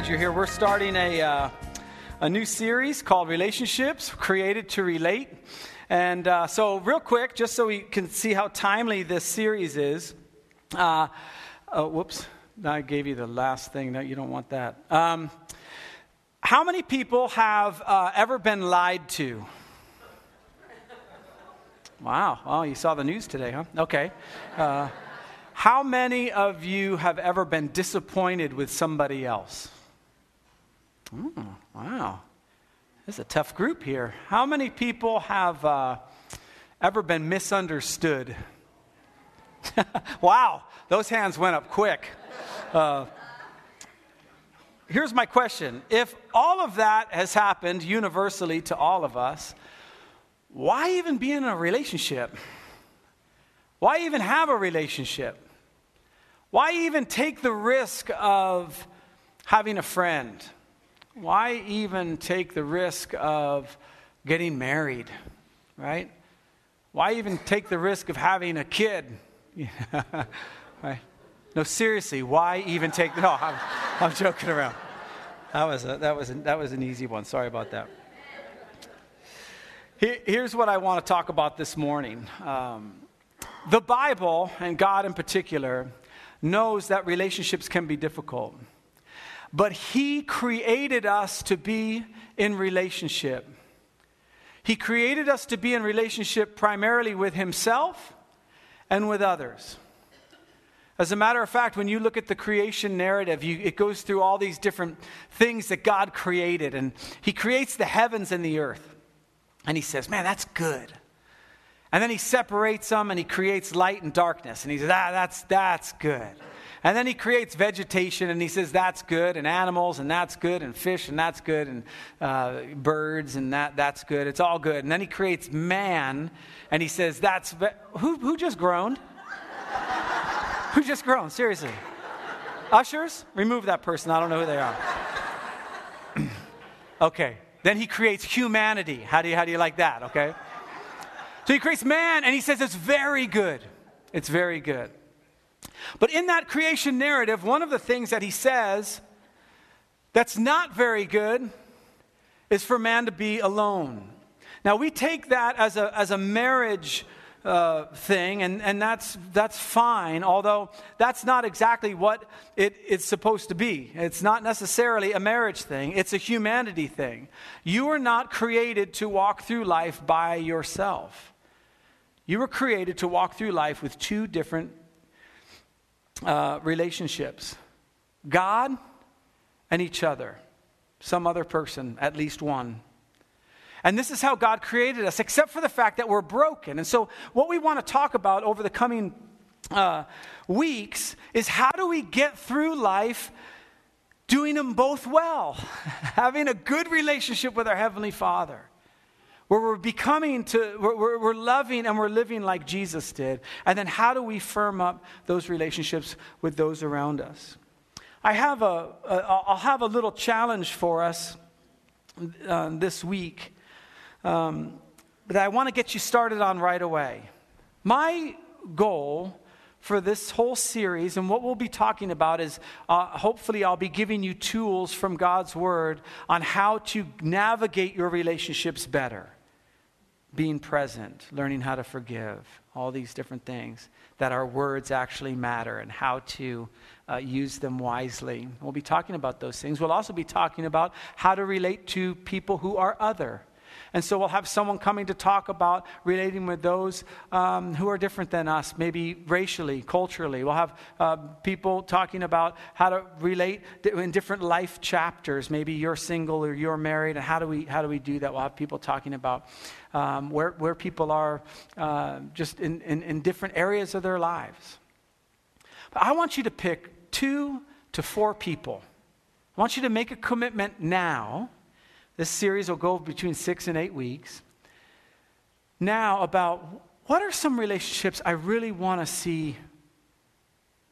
glad you're here. We're starting a, uh, a new series called Relationships Created to Relate. And uh, so, real quick, just so we can see how timely this series is. Uh, oh, whoops, I gave you the last thing. No, you don't want that. Um, how many people have uh, ever been lied to? Wow. Oh, you saw the news today, huh? Okay. Uh, how many of you have ever been disappointed with somebody else? Oh, wow. This is a tough group here. How many people have uh, ever been misunderstood? wow, those hands went up quick. Uh, here's my question If all of that has happened universally to all of us, why even be in a relationship? Why even have a relationship? Why even take the risk of having a friend? Why even take the risk of getting married, right? Why even take the risk of having a kid? right? No, seriously, why even take? No, I'm, I'm joking around. That was a, that was a, that was an easy one. Sorry about that. Here's what I want to talk about this morning. Um, the Bible and God in particular knows that relationships can be difficult. But He created us to be in relationship. He created us to be in relationship primarily with Himself and with others. As a matter of fact, when you look at the creation narrative, you, it goes through all these different things that God created. And He creates the heavens and the earth. And He says, Man, that's good. And then he separates them and he creates light and darkness. And he says, ah, that's, that's good. And then he creates vegetation and he says, that's good. And animals and that's good. And fish and that's good. And uh, birds and that, that's good. It's all good. And then he creates man and he says, that's, ve-. who, who just groaned? who just groaned? Seriously. Ushers, remove that person. I don't know who they are. okay. Then he creates humanity. How do you, how do you like that? Okay. So he creates man and he says it's very good. It's very good. But in that creation narrative, one of the things that he says that's not very good is for man to be alone. Now, we take that as a, as a marriage uh, thing, and, and that's, that's fine, although that's not exactly what it, it's supposed to be. It's not necessarily a marriage thing, it's a humanity thing. You are not created to walk through life by yourself. You were created to walk through life with two different uh, relationships God and each other, some other person, at least one. And this is how God created us, except for the fact that we're broken. And so, what we want to talk about over the coming uh, weeks is how do we get through life doing them both well, having a good relationship with our Heavenly Father where we're becoming to, we're, we're loving and we're living like Jesus did. And then how do we firm up those relationships with those around us? I have a, a I'll have a little challenge for us uh, this week um, that I want to get you started on right away. My goal for this whole series and what we'll be talking about is uh, hopefully I'll be giving you tools from God's Word on how to navigate your relationships better being present, learning how to forgive, all these different things, that our words actually matter and how to uh, use them wisely. We'll be talking about those things. We'll also be talking about how to relate to people who are other. And so we'll have someone coming to talk about relating with those um, who are different than us, maybe racially, culturally. We'll have uh, people talking about how to relate in different life chapters. Maybe you're single or you're married, and how do we, how do, we do that? We'll have people talking about um, where, where people are uh, just in, in, in different areas of their lives. But I want you to pick two to four people. I want you to make a commitment now this series will go between six and eight weeks. Now, about what are some relationships I really want to see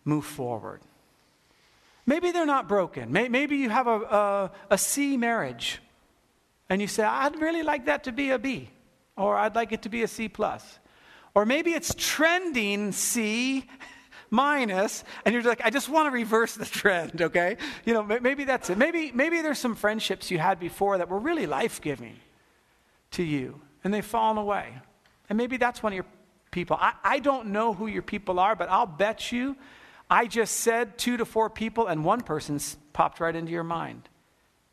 move forward? Maybe they're not broken. Maybe you have a, a, a C marriage and you say, I'd really like that to be a B, or I'd like it to be a C plus. Or maybe it's trending C, minus, and you're like, I just want to reverse the trend, okay? You know, maybe that's it. Maybe, maybe there's some friendships you had before that were really life giving to you, and they've fallen away. And maybe that's one of your people. I, I don't know who your people are, but I'll bet you I just said two to four people, and one person's popped right into your mind.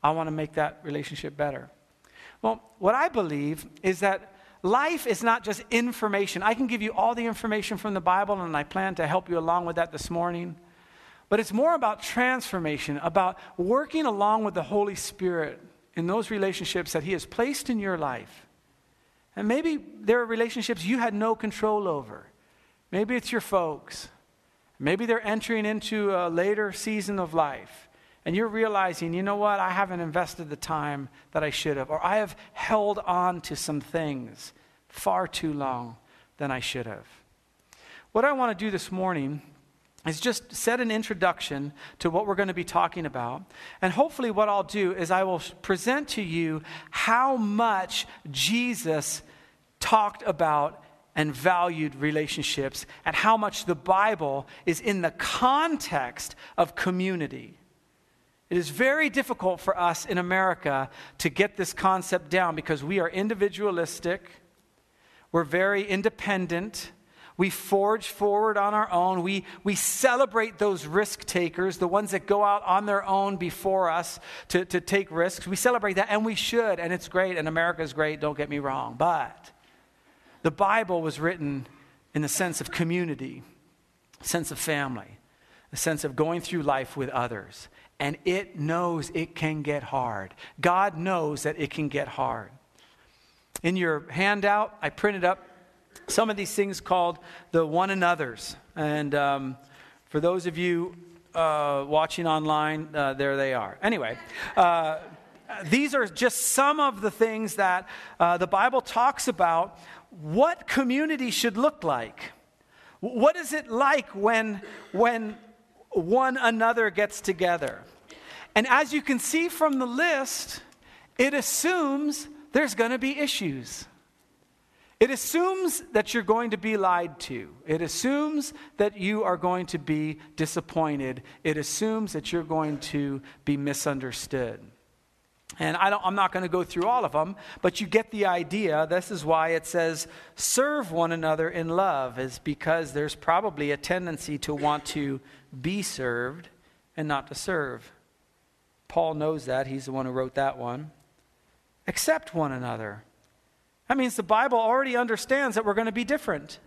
I want to make that relationship better. Well, what I believe is that life is not just information. I can give you all the information from the Bible, and I plan to help you along with that this morning. But it's more about transformation, about working along with the Holy Spirit in those relationships that He has placed in your life. And maybe there are relationships you had no control over. Maybe it's your folks. Maybe they're entering into a later season of life. And you're realizing, you know what, I haven't invested the time that I should have, or I have held on to some things far too long than I should have. What I want to do this morning is just set an introduction to what we're going to be talking about. And hopefully, what I'll do is I will present to you how much Jesus talked about and valued relationships and how much the Bible is in the context of community. It is very difficult for us in America to get this concept down because we are individualistic, we're very independent. We forge forward on our own. We, we celebrate those risk takers, the ones that go out on their own before us to, to take risks. We celebrate that, and we should, and it's great, and America's great, don't get me wrong. But the Bible was written in the sense of community, sense of family, a sense of going through life with others. And it knows it can get hard. God knows that it can get hard. In your handout, I printed up some of these things called the one another's. And um, for those of you uh, watching online, uh, there they are. Anyway, uh, these are just some of the things that uh, the Bible talks about what community should look like. What is it like when, when one another gets together? And as you can see from the list, it assumes there's going to be issues. It assumes that you're going to be lied to. It assumes that you are going to be disappointed. It assumes that you're going to be misunderstood. And I don't. I'm not going to go through all of them, but you get the idea. This is why it says, serve one another in love, is because there's probably a tendency to want to be served and not to serve. Paul knows that. He's the one who wrote that one. Accept one another. That means the Bible already understands that we're going to be different.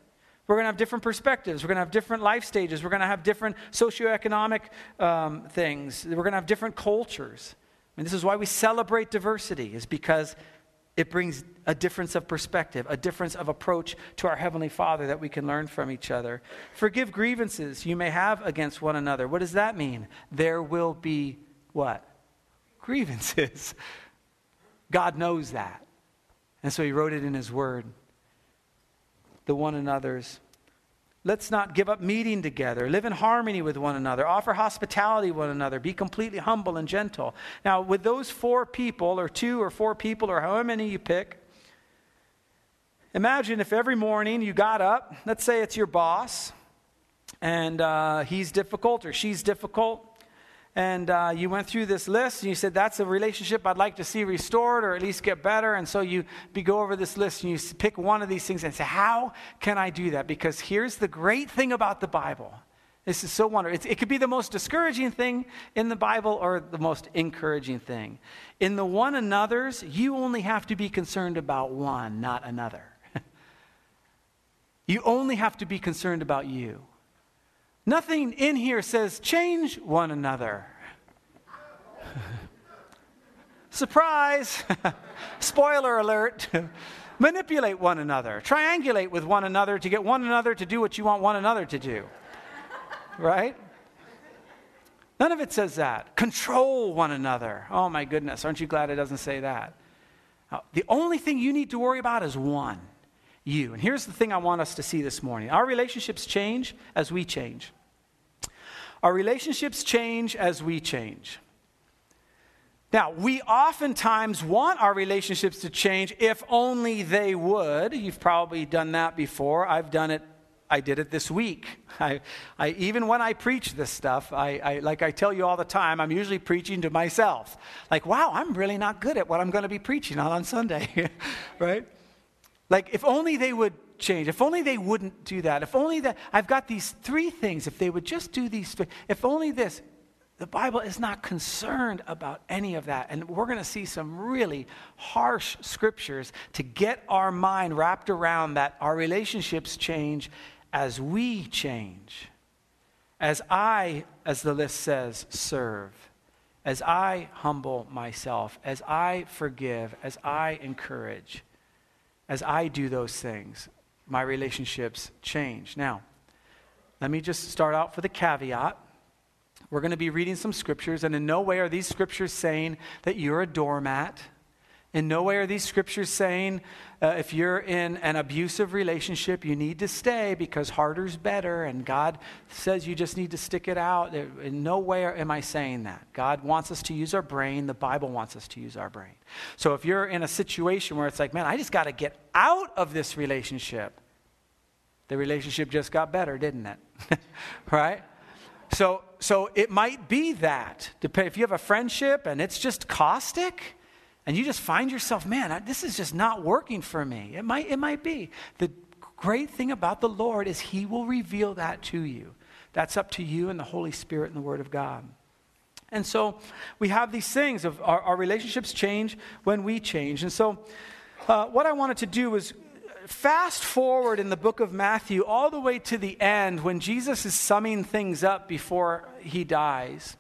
We're going to have different perspectives. We're going to have different life stages. We're going to have different socioeconomic um, things. We're going to have different cultures. And this is why we celebrate diversity, is because it brings a difference of perspective, a difference of approach to our Heavenly Father that we can learn from each other. Forgive grievances you may have against one another. What does that mean? There will be what? Grievances. God knows that. And so He wrote it in His Word. The one another's Let's not give up meeting together. Live in harmony with one another. Offer hospitality one another. Be completely humble and gentle. Now, with those four people, or two or four people, or however many you pick, imagine if every morning you got up, let's say it's your boss, and uh, he's difficult or she's difficult, and uh, you went through this list and you said that's a relationship i'd like to see restored or at least get better. And so you, go over this list and you pick one of these things and say how can i do that? Because here's the great thing about the bible. This is so wonderful it's, it could be the most discouraging thing in the bible or the most encouraging thing. In the one another's you only have to be concerned about one not another. You only have to be concerned about you Nothing in here says change one another. Surprise! Spoiler alert. Manipulate one another. Triangulate with one another to get one another to do what you want one another to do. Right? None of it says that. Control one another. Oh my goodness, aren't you glad it doesn't say that? Now, the only thing you need to worry about is one you. And here's the thing I want us to see this morning our relationships change as we change. Our relationships change as we change. Now, we oftentimes want our relationships to change if only they would. You've probably done that before. I've done it I did it this week. I, I, even when I preach this stuff, I, I, like I tell you all the time, I'm usually preaching to myself. Like, wow, I'm really not good at what I'm going to be preaching on on Sunday, right? Like, if only they would change, if only they wouldn't do that, if only that, I've got these three things, if they would just do these, things, if only this, the Bible is not concerned about any of that. And we're going to see some really harsh scriptures to get our mind wrapped around that our relationships change as we change. As I, as the list says, serve. As I humble myself. As I forgive. As I encourage. As I do those things, my relationships change. Now, let me just start out for the caveat we're going to be reading some scriptures, and in no way are these scriptures saying that you're a doormat. In no way are these scriptures saying uh, if you're in an abusive relationship, you need to stay because harder's better, and God says you just need to stick it out. In no way am I saying that. God wants us to use our brain, the Bible wants us to use our brain. So if you're in a situation where it's like, man, I just got to get out of this relationship, the relationship just got better, didn't it? right? So, so it might be that. If you have a friendship and it's just caustic, and you just find yourself, man, this is just not working for me. It might, it might be. The great thing about the Lord is He will reveal that to you. That's up to you and the Holy Spirit and the Word of God. And so we have these things of our, our relationships change when we change. And so uh, what I wanted to do was fast forward in the book of Matthew all the way to the end when Jesus is summing things up before he dies.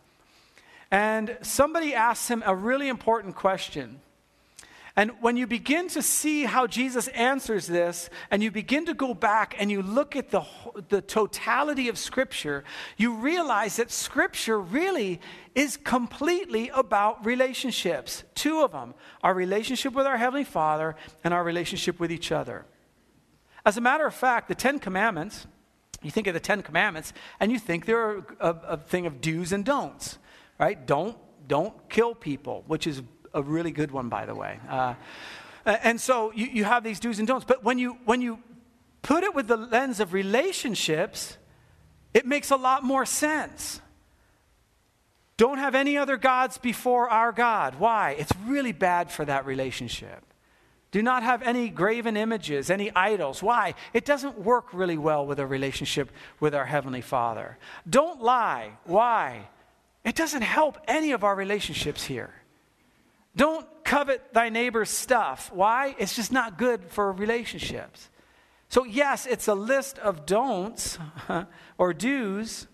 And somebody asks him a really important question. And when you begin to see how Jesus answers this, and you begin to go back and you look at the, the totality of Scripture, you realize that Scripture really is completely about relationships. Two of them our relationship with our Heavenly Father and our relationship with each other. As a matter of fact, the Ten Commandments, you think of the Ten Commandments, and you think they're a, a, a thing of do's and don'ts, right? Don't, don't kill people, which is a really good one, by the way. Uh, and so you, you have these do's and don'ts. But when you, when you put it with the lens of relationships, it makes a lot more sense. Don't have any other gods before our God. Why? It's really bad for that relationship. Do not have any graven images, any idols. Why? It doesn't work really well with a relationship with our Heavenly Father. Don't lie. Why? It doesn't help any of our relationships here. Don't covet thy neighbor's stuff. Why? It's just not good for relationships. So, yes, it's a list of don'ts or do's.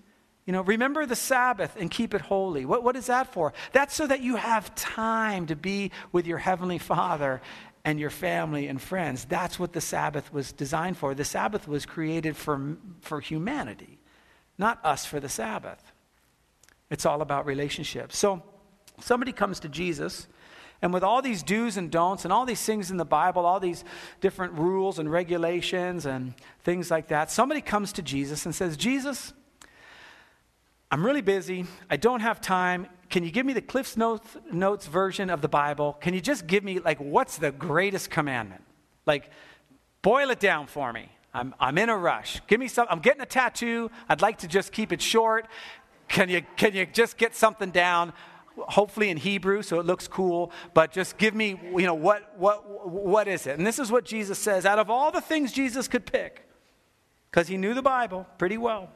You know, remember the Sabbath and keep it holy. What, what is that for? That's so that you have time to be with your Heavenly Father and your family and friends. That's what the Sabbath was designed for. The Sabbath was created for, for humanity, not us for the Sabbath. It's all about relationships. So somebody comes to Jesus, and with all these do's and don'ts and all these things in the Bible, all these different rules and regulations and things like that, somebody comes to Jesus and says, Jesus, I'm really busy. I don't have time can you give me the CliffsNotes, version of the Bible? Can you just give me, like, what's the greatest commandment? Like, boil it down for me. I'm, I'm in a rush. Give me some, I'm getting a tattoo. I'd like to just keep it short. Can you, can you just get something down? hopefully in Hebrew, so it looks cool, but just give me, you know, what, what, what is it? And this is what Jesus says. Out of all the things Jesus could pick, because he knew the Bible pretty well,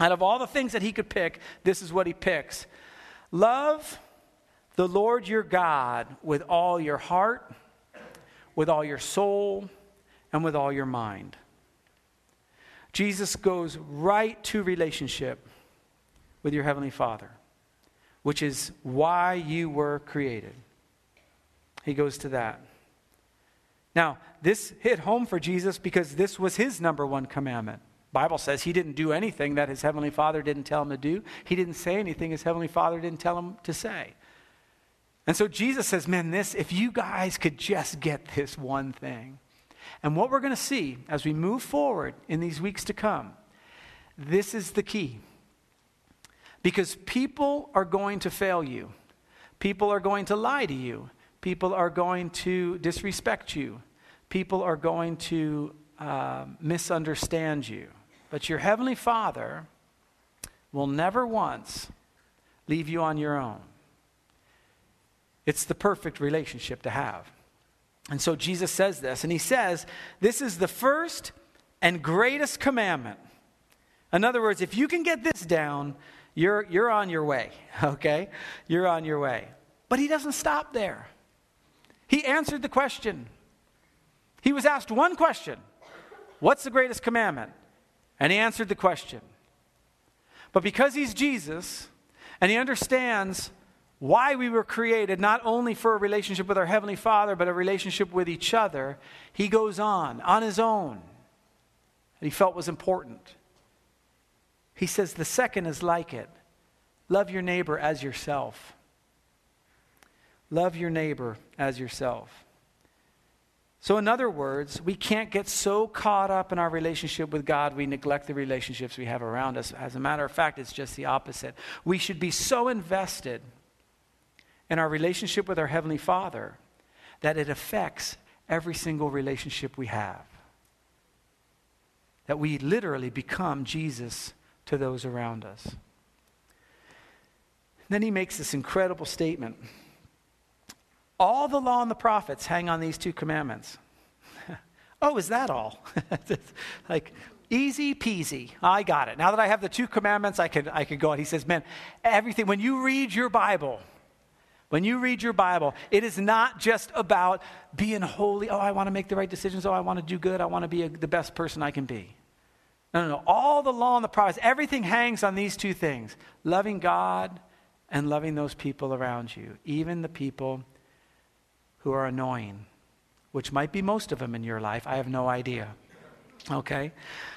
out of all the things that he could pick, this is what he picks. Love the Lord your God with all your heart, with all your soul, and with all your mind. Jesus goes right to relationship with your Heavenly Father, which is why you were created. He goes to that. Now, this hit home for Jesus because this was his number one commandment. Bible says he didn't do anything that his heavenly father didn't tell him to do. He didn't say anything his heavenly father didn't tell him to say. And so Jesus says, "Man, this if you guys could just get this one thing." And what we're going to see as we move forward in these weeks to come, this is the key. Because people are going to fail you. People are going to lie to you. People are going to disrespect you. People are going to uh, misunderstand you but your Heavenly Father will never once leave you on your own. It's the perfect relationship to have. And so Jesus says this, and he says, This is the first and greatest commandment. In other words, if you can get this down, you're, you're on your way, okay? You're on your way. But he doesn't stop there. He answered the question. He was asked one question What's the greatest commandment? And he answered the question. But because he's Jesus and he understands why we were created, not only for a relationship with our Heavenly Father, but a relationship with each other, he goes on, on his own, that he felt was important. He says, The second is like it love your neighbor as yourself. Love your neighbor as yourself. So, in other words, we can't get so caught up in our relationship with God, we neglect the relationships we have around us. As a matter of fact, it's just the opposite. We should be so invested in our relationship with our Heavenly Father that it affects every single relationship we have. That we literally become Jesus to those around us. Then he makes this incredible statement. All the law and the prophets hang on these two commandments. oh, is that all? like, easy peasy. I got it. Now that I have the two commandments, I can, I could go on. He says, man, everything, when you read your Bible, when you read your Bible, it is not just about being holy. Oh, I want to make the right decisions. Oh, I want to do good. I want to be a, the best person I can be. No, no, no. All the law and the prophets, everything hangs on these two things loving God and loving those people around you, even the people who are annoying, which might be most of them in your life. I have no idea. Okay?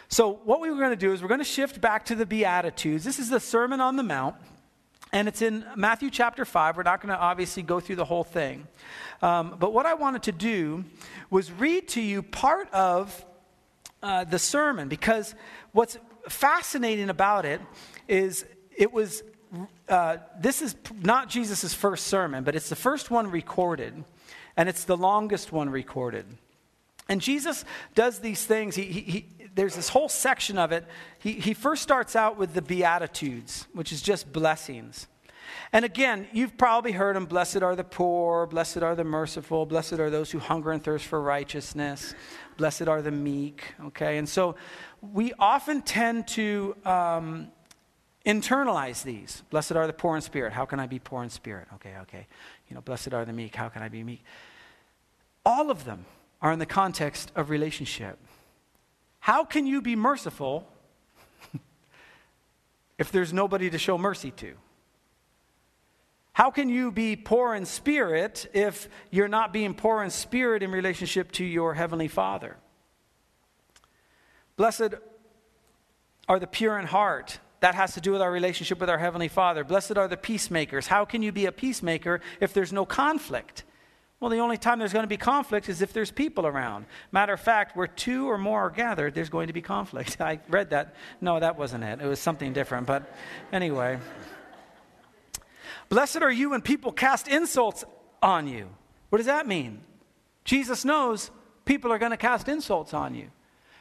So, what we were going to do is we're going to shift back to the Beatitudes. This is the Sermon on the Mount, and it's in Matthew chapter 5. We're not going to obviously go through the whole thing. Um, but what I wanted to do was read to you part of uh, the sermon because what's fascinating about it is it was uh, this is not jesus' first sermon but it's the first one recorded and it's the longest one recorded. And Jesus does these things. He, he, he, there's this whole section of it. He, he first starts out with the Beatitudes, which is just blessings. And again, you've probably heard them Blessed are the poor, blessed are the merciful, blessed are those who hunger and thirst for righteousness, blessed are the meek. Okay, and so we often tend to um, internalize these. Blessed are the poor in spirit. How can I be poor in spirit? Okay, okay. You know, blessed are the meek. How can I be meek? All of them are in the context of relationship. How can you be merciful if there's nobody to show mercy to? How can you be poor in spirit if you're not being poor in spirit in relationship to your heavenly Father? Blessed are the pure in heart. That has to do with our relationship with our Heavenly Father. Blessed are the peacemakers. How can you be a peacemaker if there's no conflict? Well, the only time there's going to be conflict is if there's people around. Matter of fact, where two or more are gathered, there's going to be conflict. I read that. No, that wasn't it. It was something different. But anyway. Blessed are you when people cast insults on you. What does that mean? Jesus knows people are going to cast insults on you.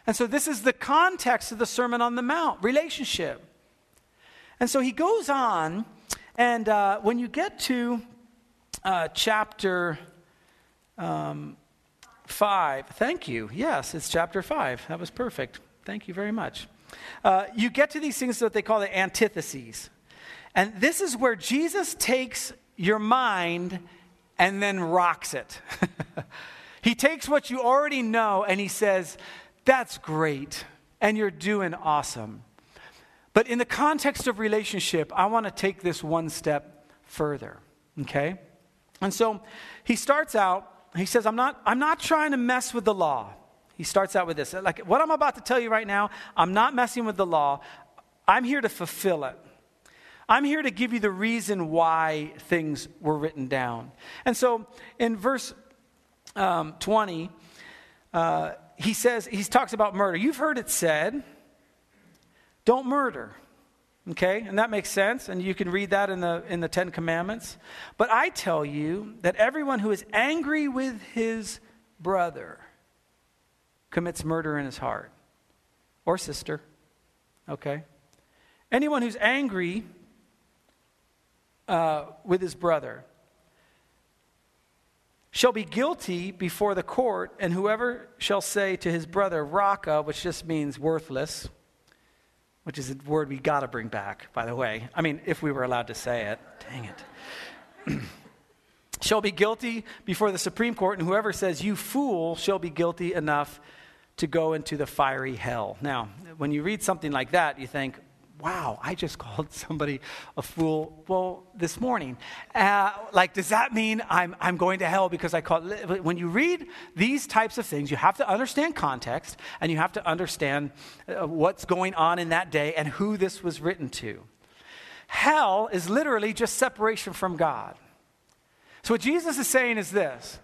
And so this is the context of the Sermon on the Mount relationship. And so he goes on, and uh, when you get to uh, chapter um, 5. Thank you. Yes, it's chapter 5. That was perfect. Thank you very much. Uh, you get to these things that they call the antitheses. And this is where Jesus takes your mind and then rocks it. he takes what you already know and he says, That's great. And you're doing awesome. But in the context of relationship, I want to take this one step further. Okay? And so he starts out he says, I'm not, I'm not trying to mess with the law. He starts out with this. Like what I'm about to tell you right now, I'm not messing with the law. I'm here to fulfill it. I'm here to give you the reason why things were written down. And so in verse um, 20, uh, he says, he talks about murder. You've heard it said, don't murder. Okay, and that makes sense, and you can read that in the, in the Ten Commandments. But I tell you that everyone who is angry with his brother commits murder in his heart, or sister, Okay? Anyone who's angry uh, with his brother shall be guilty before the court, and whoever shall say to his brother, Raca, which just means worthless, which is a word we got to bring back, by the way. I mean, if we were allowed to say it. Dang it. shall be guilty before the Supreme Court, and whoever says, You fool, shall be guilty enough to go into the fiery hell. Now, when you read something like that, you think, wow, I just called somebody a fool, well, this morning. Uh, like, does that mean I'm, I'm going to hell because I called? When you read these types of things, you have to understand context and you have to understand uh, what's going on in that day and who this was written to. Hell is literally just separation from God. So, what Jesus is saying is this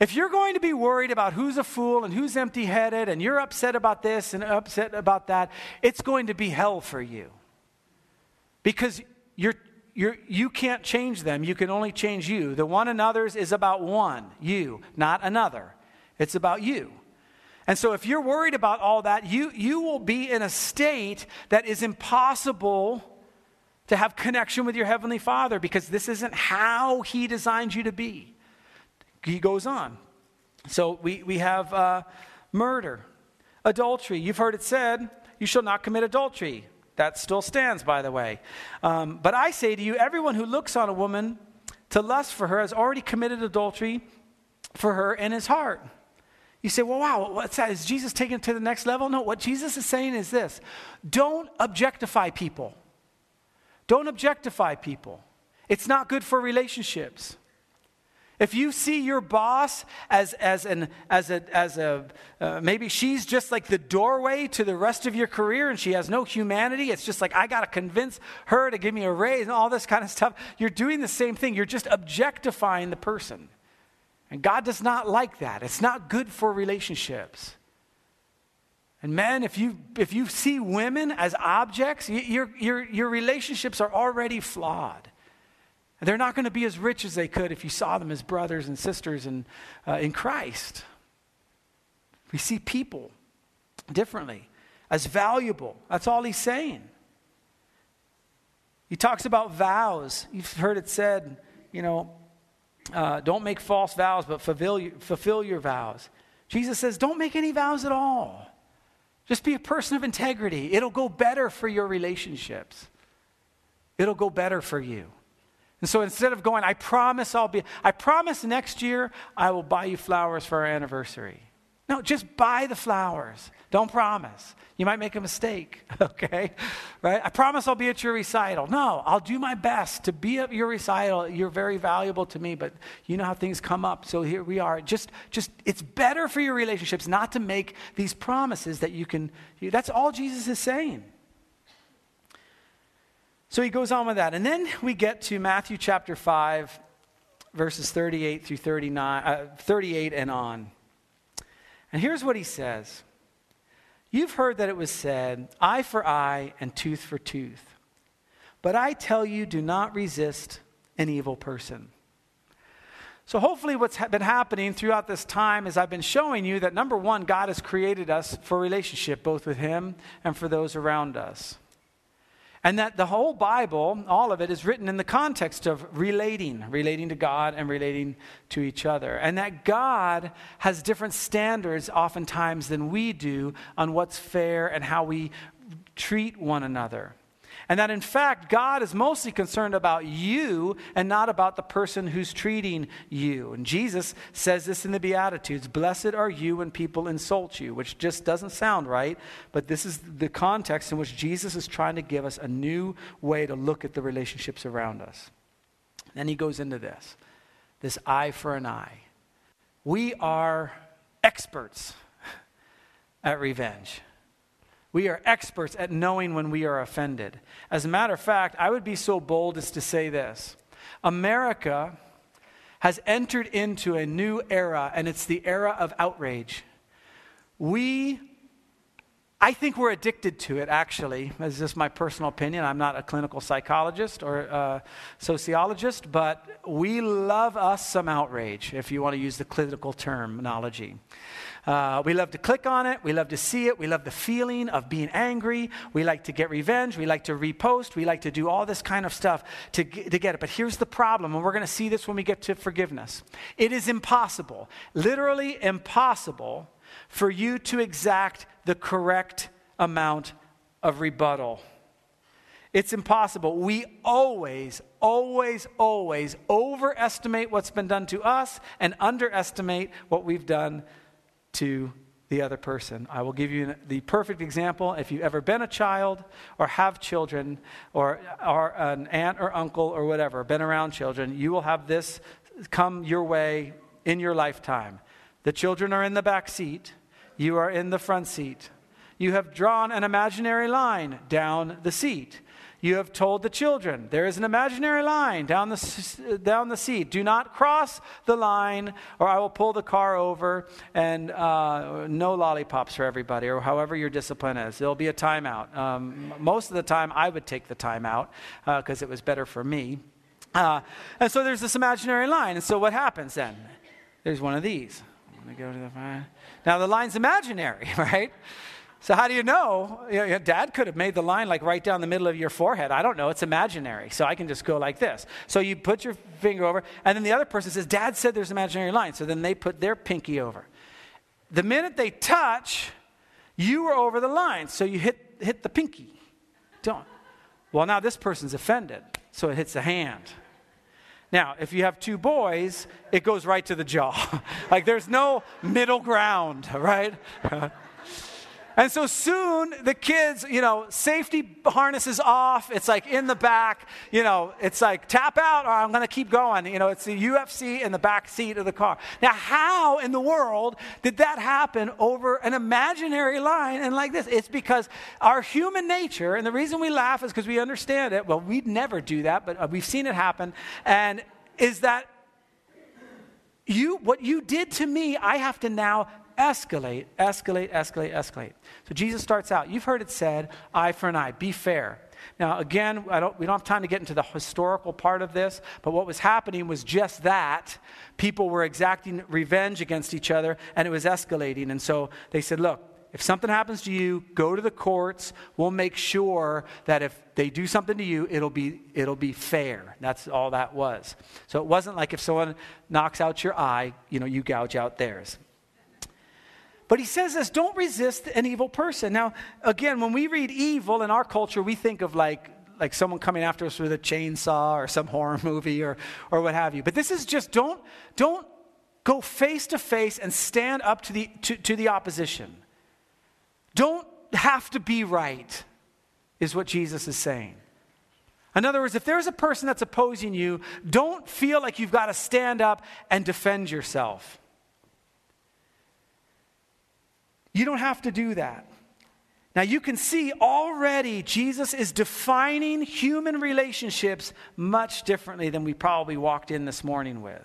if you're going to be worried about who's a fool and who's empty headed and you're upset about this and upset about that, it's going to be hell for you. Because you're, you're, you can't change them, you can only change you. The one another's is about one, you, not another. It's about you. And so if you're worried about all that, you, you will be in a state that is impossible to have connection with your Heavenly Father because this isn't how He designed you to be he goes on. So we, we have uh, murder, adultery. You've heard it said, you shall not commit adultery. That still stands, by the way. Um, but I say to you, everyone who looks on a woman to lust for her has already committed adultery for her in his heart. You say, well, wow, what's that? Is Jesus taking it to the next level? No, what Jesus is saying is this don't objectify people. Don't objectify people. It's not good for relationships. If you see your boss as, as, an, as a, as a uh, maybe she's just like the doorway to the rest of your career and she has no humanity, it's just like, I got to convince her to give me a raise and all this kind of stuff. You're doing the same thing. You're just objectifying the person. And God does not like that. It's not good for relationships. And men, if you, if you see women as objects, your, your, your relationships are already flawed. And they're not going to be as rich as they could if you saw them as brothers and sisters in, uh, in Christ. We see people differently, as valuable. That's all he's saying. He talks about vows. You've heard it said, you know, uh, don't make false vows, but fulfill, fulfill your vows. Jesus says, don't make any vows at all. Just be a person of integrity. It'll go better for your relationships, it'll go better for you. And so instead of going, I promise I'll be, I promise next year I will buy you flowers for our anniversary. No, just buy the flowers. Don't promise. You might make a mistake, okay? Right? I promise I'll be at your recital. No, I'll do my best to be at your recital. You're very valuable to me, but you know how things come up. So here we are. Just just it's better for your relationships not to make these promises that you can that's all Jesus is saying. So he goes on with that. And then we get to Matthew chapter 5, verses 38 through 39, uh, 38 and on. And here's what he says You've heard that it was said, eye for eye and tooth for tooth. But I tell you, do not resist an evil person. So, hopefully, what's been happening throughout this time is I've been showing you that number one, God has created us for relationship, both with Him and for those around us. And that the whole Bible, all of it, is written in the context of relating, relating to God and relating to each other. And that God has different standards oftentimes than we do on what's fair and how we treat one another. And that in fact, God is mostly concerned about you and not about the person who's treating you. And Jesus says this in the Beatitudes Blessed are you when people insult you, which just doesn't sound right, but this is the context in which Jesus is trying to give us a new way to look at the relationships around us. Then he goes into this this eye for an eye. We are experts at revenge. We are experts at knowing when we are offended. As a matter of fact, I would be so bold as to say this America has entered into a new era, and it's the era of outrage. We, I think we're addicted to it, actually. This is just my personal opinion. I'm not a clinical psychologist or a sociologist, but we love us some outrage, if you want to use the clinical terminology. Uh, we love to click on it. We love to see it. We love the feeling of being angry. We like to get revenge. We like to repost. We like to do all this kind of stuff to, to get it. But here's the problem, and we're going to see this when we get to forgiveness. It is impossible, literally impossible, for you to exact the correct amount of rebuttal. It's impossible. We always, always, always overestimate what's been done to us and underestimate what we've done to the other person. I will give you the perfect example. If you've ever been a child or have children or are an aunt or uncle or whatever, been around children, you will have this come your way in your lifetime. The children are in the back seat, you are in the front seat. You have drawn an imaginary line down the seat. You have told the children, there is an imaginary line down the, down the seat. Do not cross the line, or I will pull the car over, and uh, no lollipops for everybody, or however your discipline is. There'll be a timeout. Um, most of the time, I would take the timeout because uh, it was better for me. Uh, and so there's this imaginary line. And so what happens then? There's one of these. I'm going to Go to the now, the line's imaginary, right? So, how do you know? Dad could have made the line like right down the middle of your forehead. I don't know. It's imaginary. So, I can just go like this. So, you put your finger over, and then the other person says, Dad said there's an imaginary line. So, then they put their pinky over. The minute they touch, you are over the line. So, you hit, hit the pinky. Don't. Well, now this person's offended. So, it hits the hand. Now, if you have two boys, it goes right to the jaw. like, there's no middle ground, right? And so soon the kids, you know, safety harnesses off. It's like in the back, you know, it's like tap out or I'm going to keep going. You know, it's the UFC in the back seat of the car. Now, how in the world did that happen over an imaginary line and like this? It's because our human nature, and the reason we laugh is because we understand it. Well, we'd never do that, but uh, we've seen it happen. And is that you, what you did to me, I have to now escalate, escalate, escalate, escalate. So Jesus starts out, you've heard it said, eye for an eye, be fair. Now, again, don't, we don't have time to get into the historical part of this, but what was happening was just that. People were exacting revenge against each other, and it was escalating. And so they said, Look, if something happens to you, go to the courts. We'll make sure that if they do something to you, it'll be, it'll be fair. That's all that was. So it wasn't like if someone knocks out your eye, you know, you gouge out theirs. But he says this don't resist an evil person. Now, again, when we read evil in our culture, we think of like, like someone coming after us with a chainsaw or some horror movie or, or what have you. But this is just don't, don't go face to face and stand up to the, to, to the opposition. Don't have to be right, is what Jesus is saying. In other words, if there's a person that's opposing you, don't feel like you've got to stand up and defend yourself. You don't have to do that. Now, you can see already Jesus is defining human relationships much differently than we probably walked in this morning with.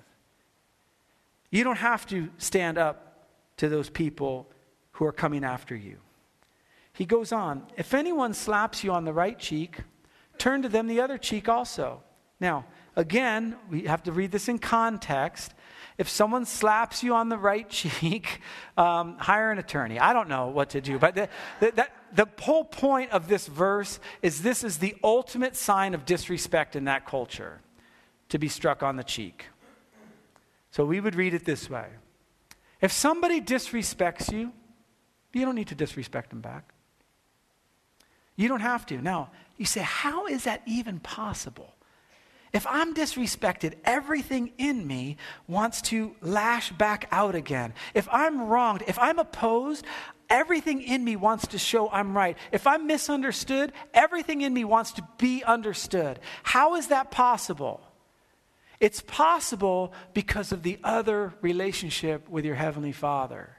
You don't have to stand up to those people who are coming after you. He goes on, if anyone slaps you on the right cheek, turn to them the other cheek also. Now, again, we have to read this in context. If someone slaps you on the right cheek, um, hire an attorney. I don't know what to do. But the, the, that, the whole point of this verse is this is the ultimate sign of disrespect in that culture to be struck on the cheek. So we would read it this way If somebody disrespects you, you don't need to disrespect them back. You don't have to. Now, you say, how is that even possible? If I'm disrespected, everything in me wants to lash back out again. If I'm wronged, if I'm opposed, everything in me wants to show I'm right. If I'm misunderstood, everything in me wants to be understood. How is that possible? It's possible because of the other relationship with your Heavenly Father,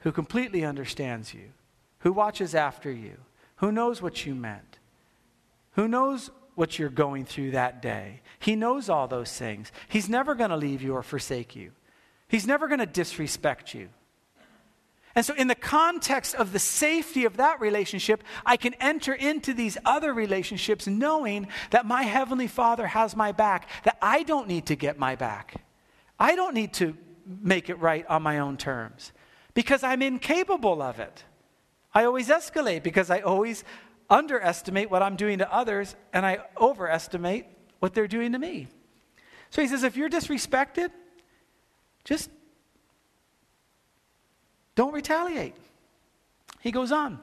who completely understands you, who watches after you, who knows what you meant, who knows what you're going through that day. He knows all those things. He's never going to leave you or forsake you, He's never going to disrespect you. And so, in the context of the safety of that relationship, I can enter into these other relationships knowing that my Heavenly Father has my back, that I don't need to get my back. I don't need to make it right on my own terms because I'm incapable of it. I always escalate because I always underestimate what I'm doing to others and I overestimate what they're doing to me. So he says, if you're disrespected, just don't retaliate. He goes on,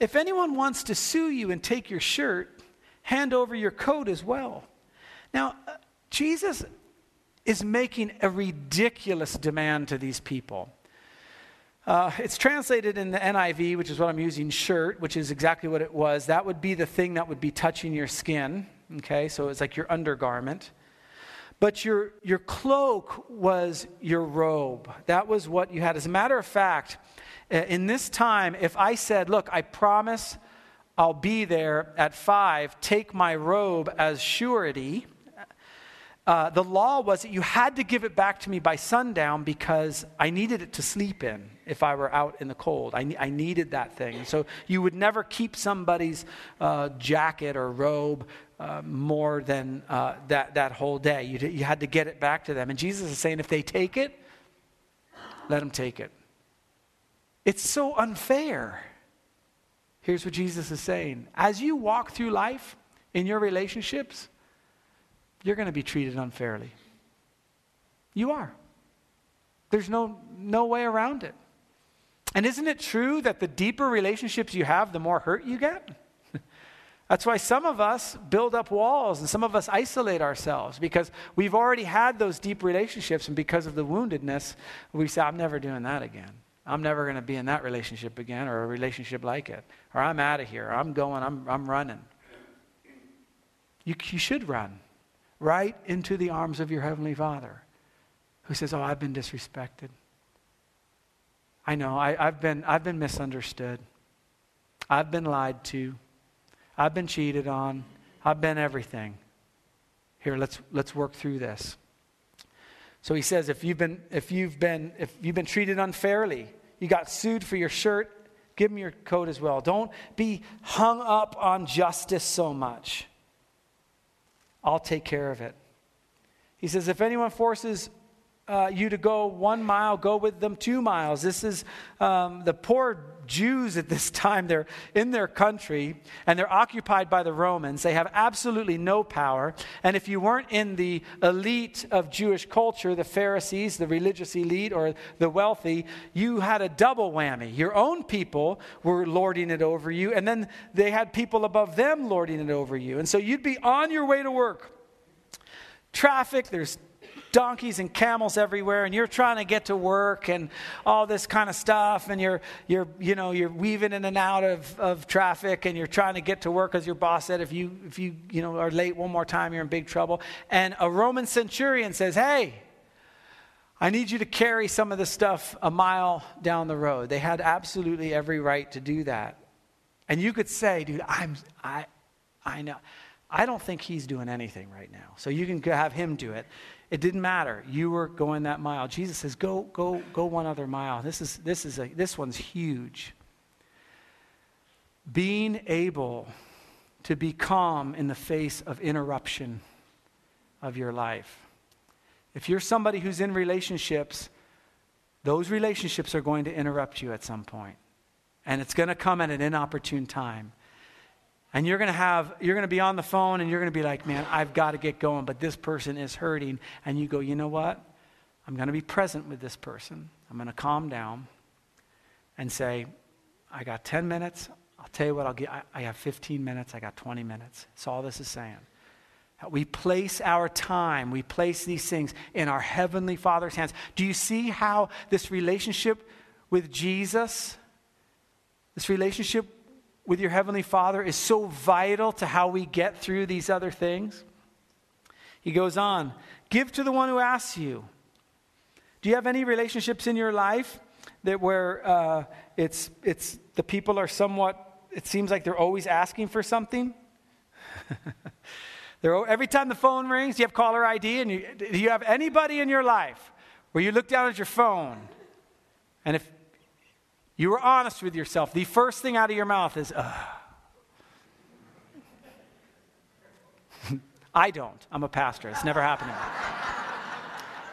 if anyone wants to sue you and take your shirt, hand over your coat as well. Now, uh, Jesus is making a ridiculous demand to these people. Uh, it's translated in the NIV, which is what I'm using, shirt, which is exactly what it was. That would be the thing that would be touching your skin. Okay, so it's like your undergarment. But your, your cloak was your robe. That was what you had. As a matter of fact, uh, in this time, if I said, Look, I promise I'll be there at five, take my robe as surety, uh, the law was that you had to give it back to me by sundown because I needed it to sleep in if I were out in the cold. I, I needed that thing. So you would never keep somebody's uh, jacket or robe uh, more than uh, that, that whole day. You, you had to get it back to them. And Jesus is saying if they take it, let them take it. It's so unfair. Here's what Jesus is saying as you walk through life in your relationships, you're going to be treated unfairly. You are. There's no, no way around it. And isn't it true that the deeper relationships you have, the more hurt you get? That's why some of us build up walls and some of us isolate ourselves because we've already had those deep relationships, and because of the woundedness, we say, I'm never doing that again. I'm never going to be in that relationship again or a relationship like it. Or I'm out of here. I'm going, I'm, I'm running. You, you should run right into the arms of your Heavenly Father who says, Oh, I've been disrespected. I know, I, have been, I've been misunderstood. I've been lied to. I've been cheated on. I've been everything. Here, let's, let's work through this. So he says, if you've been, if you've been, if you've been treated unfairly, you got sued for your shirt, give him your coat as well. Don't be hung up on justice so much. I'll take care of it. He says, if anyone forces uh, you to go one mile, go with them two miles. This is um, the poor Jews at this time. They're in their country and they're occupied by the Romans. They have absolutely no power. And if you weren't in the elite of Jewish culture, the Pharisees, the religious elite, or the wealthy, you had a double whammy. Your own people were lording it over you, and then they had people above them lording it over you. And so you'd be on your way to work. Traffic, there's donkeys and camels everywhere and you're trying to get to work and all this kind of stuff and you're you're you know you're weaving in and out of, of traffic and you're trying to get to work as your boss said if you if you you know are late one more time you're in big trouble and a roman centurion says hey I need you to carry some of the stuff a mile down the road. They had absolutely every right to do that. And you could say, dude, I'm, I, I know. I don't think he's doing anything right now. So you can have him do it. It didn't matter. You were going that mile. Jesus says, "Go, go, go one other mile." This is this is a, this one's huge. Being able to be calm in the face of interruption of your life. If you're somebody who's in relationships, those relationships are going to interrupt you at some point. And it's going to come at an inopportune time and you're going to have you're going to be on the phone and you're going to be like man i've got to get going but this person is hurting. And you go you know what? I'm going to be present with this person. I'm going to calm down and say i got 10 minutes. I'll tell you what i'll get I, I have 15 minutes. I got 20 minutes that's all this is saying. We place our time, we place these things in our Heavenly Father's hands. Do you see how this relationship with Jesus, this relationship with your Heavenly Father is so vital to how we get through these other things. He goes on give to the one who asks you. Do you have any relationships in your life that where uh, it's, it's the people are somewhat, it seems like they're always asking for something? they're, every time the phone rings, you have caller ID, and you, do you have anybody in your life where you look down at your phone and if you were honest with yourself, the first thing out of your mouth is. I don't. I'm a pastor. It's never happened to me.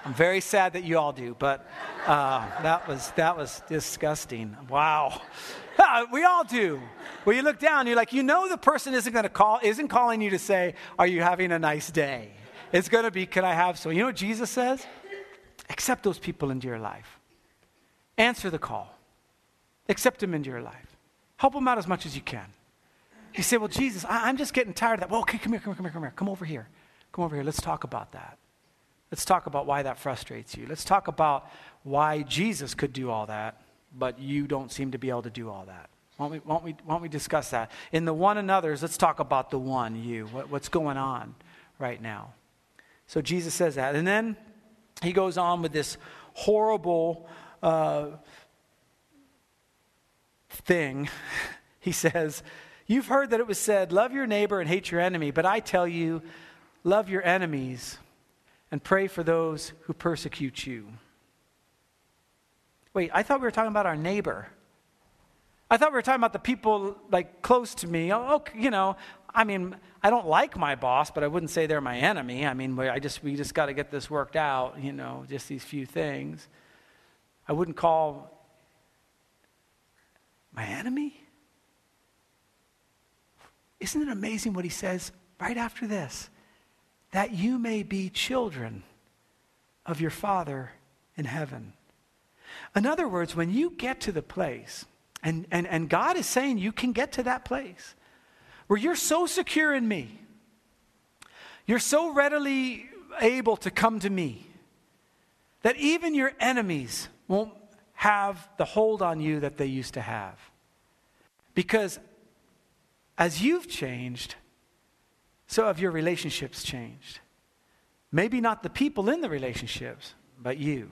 I'm very sad that you all do, but uh, that, was, that was disgusting. Wow. we all do. When you look down, you're like, you know, the person isn't going to call, isn't calling you to say, "Are you having a nice day?" It's going to be, "Can I have some?" You know what Jesus says? Accept those people into your life. Answer the call. Accept him into your life. Help him out as much as you can. You say, "Well, Jesus, I, am just getting tired of that." Well, okay, come here, come here, come here, come here. Come over here. Come over here. Let's talk about that. Let's talk about why that frustrates you. Let's talk about why Jesus could do all that, but you don't seem to be able to do all that. Won't we, won't we, won't we discuss that? In the one another's, let's talk about the one, you. What, what's going on right now? So Jesus says that. And then he goes on with this horrible uh, thing. He says, You've heard that it was said, Love your neighbor and hate your enemy, but I tell you, love your enemies and pray for those who persecute you. Wait, I thought we were talking about our neighbor. I thought we were talking about the people like close to me. Oh, okay, you know, I mean, I don't like my boss, but I wouldn't say they're my enemy. I mean, I just we just got to get this worked out, you know, just these few things. I wouldn't call my enemy. Isn't it amazing what he says right after this? That you may be children of your Father in heaven. In other words, when you get to the place, and, and, and God is saying you can get to that place where you're so secure in me, you're so readily able to come to me, that even your enemies won't have the hold on you that they used to have. Because as you've changed, so have your relationships changed. Maybe not the people in the relationships, but you.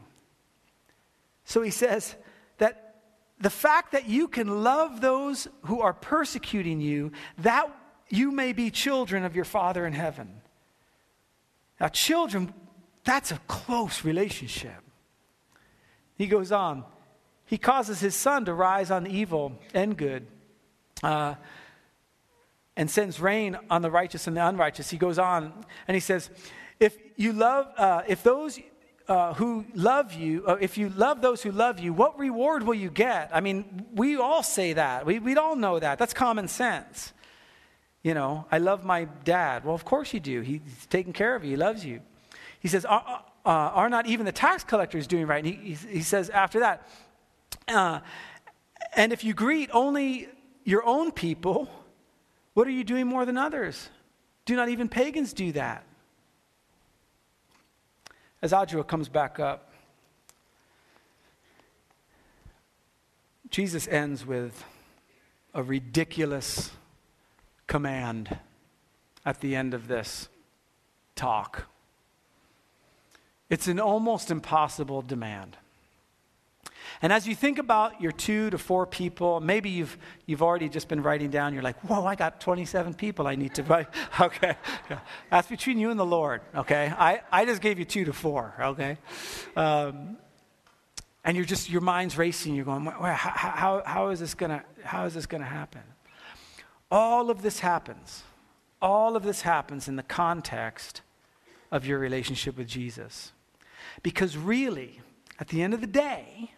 So he says that the fact that you can love those who are persecuting you, that you may be children of your Father in heaven. Now, children, that's a close relationship. He goes on. He causes his sun to rise on evil and good, uh, and sends rain on the righteous and the unrighteous. He goes on and he says, "If you love, uh, if those uh, who love you, uh, if you love those who love you, what reward will you get? I mean, we all say that. We, we all know that. That's common sense. You know, I love my dad. Well, of course you do. He's taking care of you, he loves you. He says, Are, uh, are not even the tax collectors doing right? And he, he, he says after that, uh, and if you greet only your own people, what are you doing more than others? Do not even pagans do that? As Audra comes back up, Jesus ends with a ridiculous command at the end of this talk. It's an almost impossible demand. And as you think about your two to four people, maybe you've, you've already just been writing down, you're like, whoa, I got 27 people I need to write. Okay. That's between you and the Lord, okay? I, I just gave you two to four, okay? Um, and you're just, your mind's racing. You're going, how, how, how is this going to, how is this going to happen? All of this happens. All of this happens in the context of your relationship with Jesus. Because really, at the end of the day,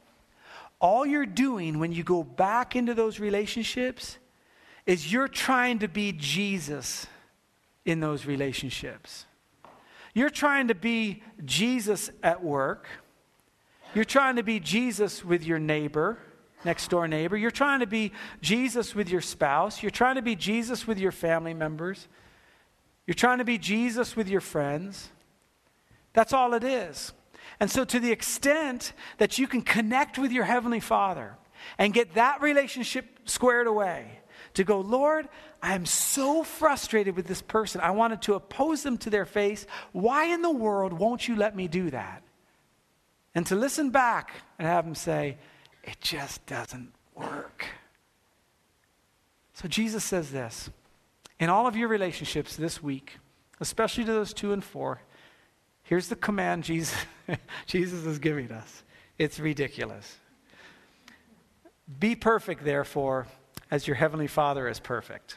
all you're doing when you go back into those relationships is you're trying to be Jesus in those relationships. You're trying to be Jesus at work. You're trying to be Jesus with your neighbor, next door neighbor. You're trying to be Jesus with your spouse. You're trying to be Jesus with your family members. You're trying to be Jesus with your friends. That's all it is. And so, to the extent that you can connect with your Heavenly Father and get that relationship squared away, to go, Lord, I am so frustrated with this person. I wanted to oppose them to their face. Why in the world won't you let me do that? And to listen back and have them say, it just doesn't work. So Jesus says this in all of your relationships this week, especially to those two and four, Here's the command Jesus, Jesus is giving us it's ridiculous. Be perfect, therefore, as your heavenly Father is perfect.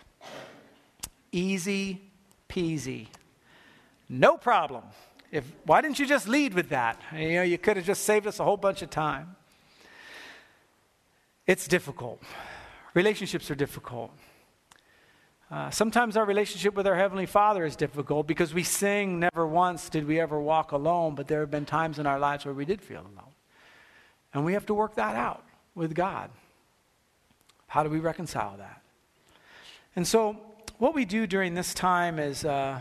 Easy peasy. No problem. If, why didn't you just lead with that? You know, you could have just saved us a whole bunch of time. It's difficult. Relationships are difficult. Uh, sometimes our relationship with our Heavenly Father is difficult because we sing, Never once did we ever walk alone, but there have been times in our lives where we did feel alone. And we have to work that out with God. How do we reconcile that? And so, what we do during this time is uh,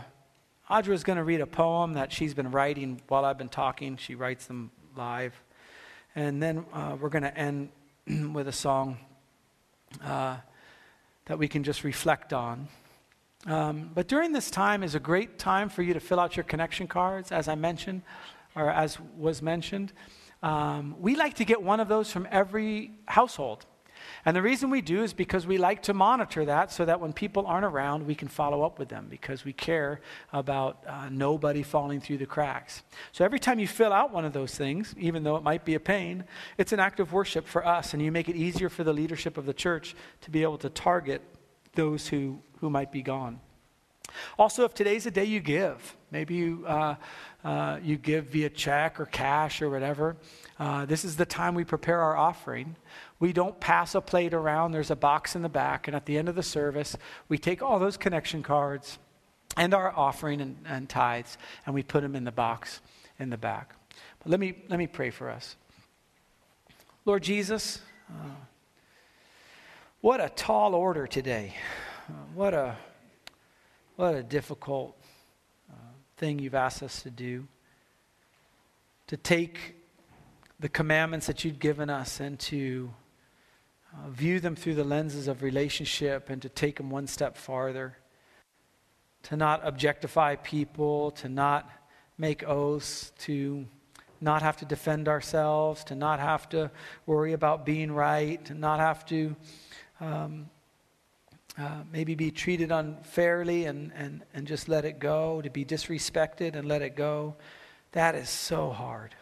Audra is going to read a poem that she's been writing while I've been talking. She writes them live. And then uh, we're going to end with a song uh, that we can just reflect on. Um, but during this time is a great time for you to fill out your connection cards, as I mentioned, or as was mentioned. Um, we like to get one of those from every household. And the reason we do is because we like to monitor that so that when people aren't around, we can follow up with them because we care about uh, nobody falling through the cracks. So every time you fill out one of those things, even though it might be a pain, it's an act of worship for us, and you make it easier for the leadership of the church to be able to target those who, who might be gone. Also, if today's a day you give, maybe you, uh, uh, you give via check or cash or whatever, uh, this is the time we prepare our offering. We don't pass a plate around, there's a box in the back, and at the end of the service, we take all those connection cards and our offering and, and tithes, and we put them in the box in the back. But let me, let me pray for us. Lord Jesus, uh, what a tall order today. Uh, what a what a difficult uh, thing you've asked us to do. To take the commandments that you've given us and to uh, view them through the lenses of relationship and to take them one step farther. To not objectify people, to not make oaths, to not have to defend ourselves, to not have to worry about being right, to not have to um, uh, maybe be treated unfairly and, and, and just let it go, to be disrespected and let it go. That is so hard.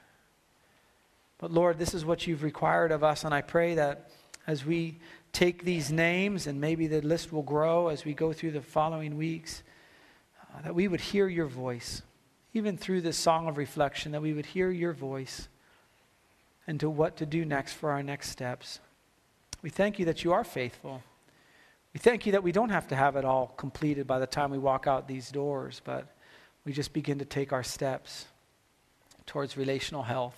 But Lord, this is what you've required of us, and I pray that as we take these names, and maybe the list will grow as we go through the following weeks, uh, that we would hear your voice, even through this song of reflection, that we would hear your voice and to what to do next for our next steps. We thank you that you are faithful. We thank you that we don't have to have it all completed by the time we walk out these doors, but we just begin to take our steps towards relational health,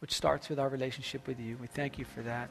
which starts with our relationship with you. We thank you for that.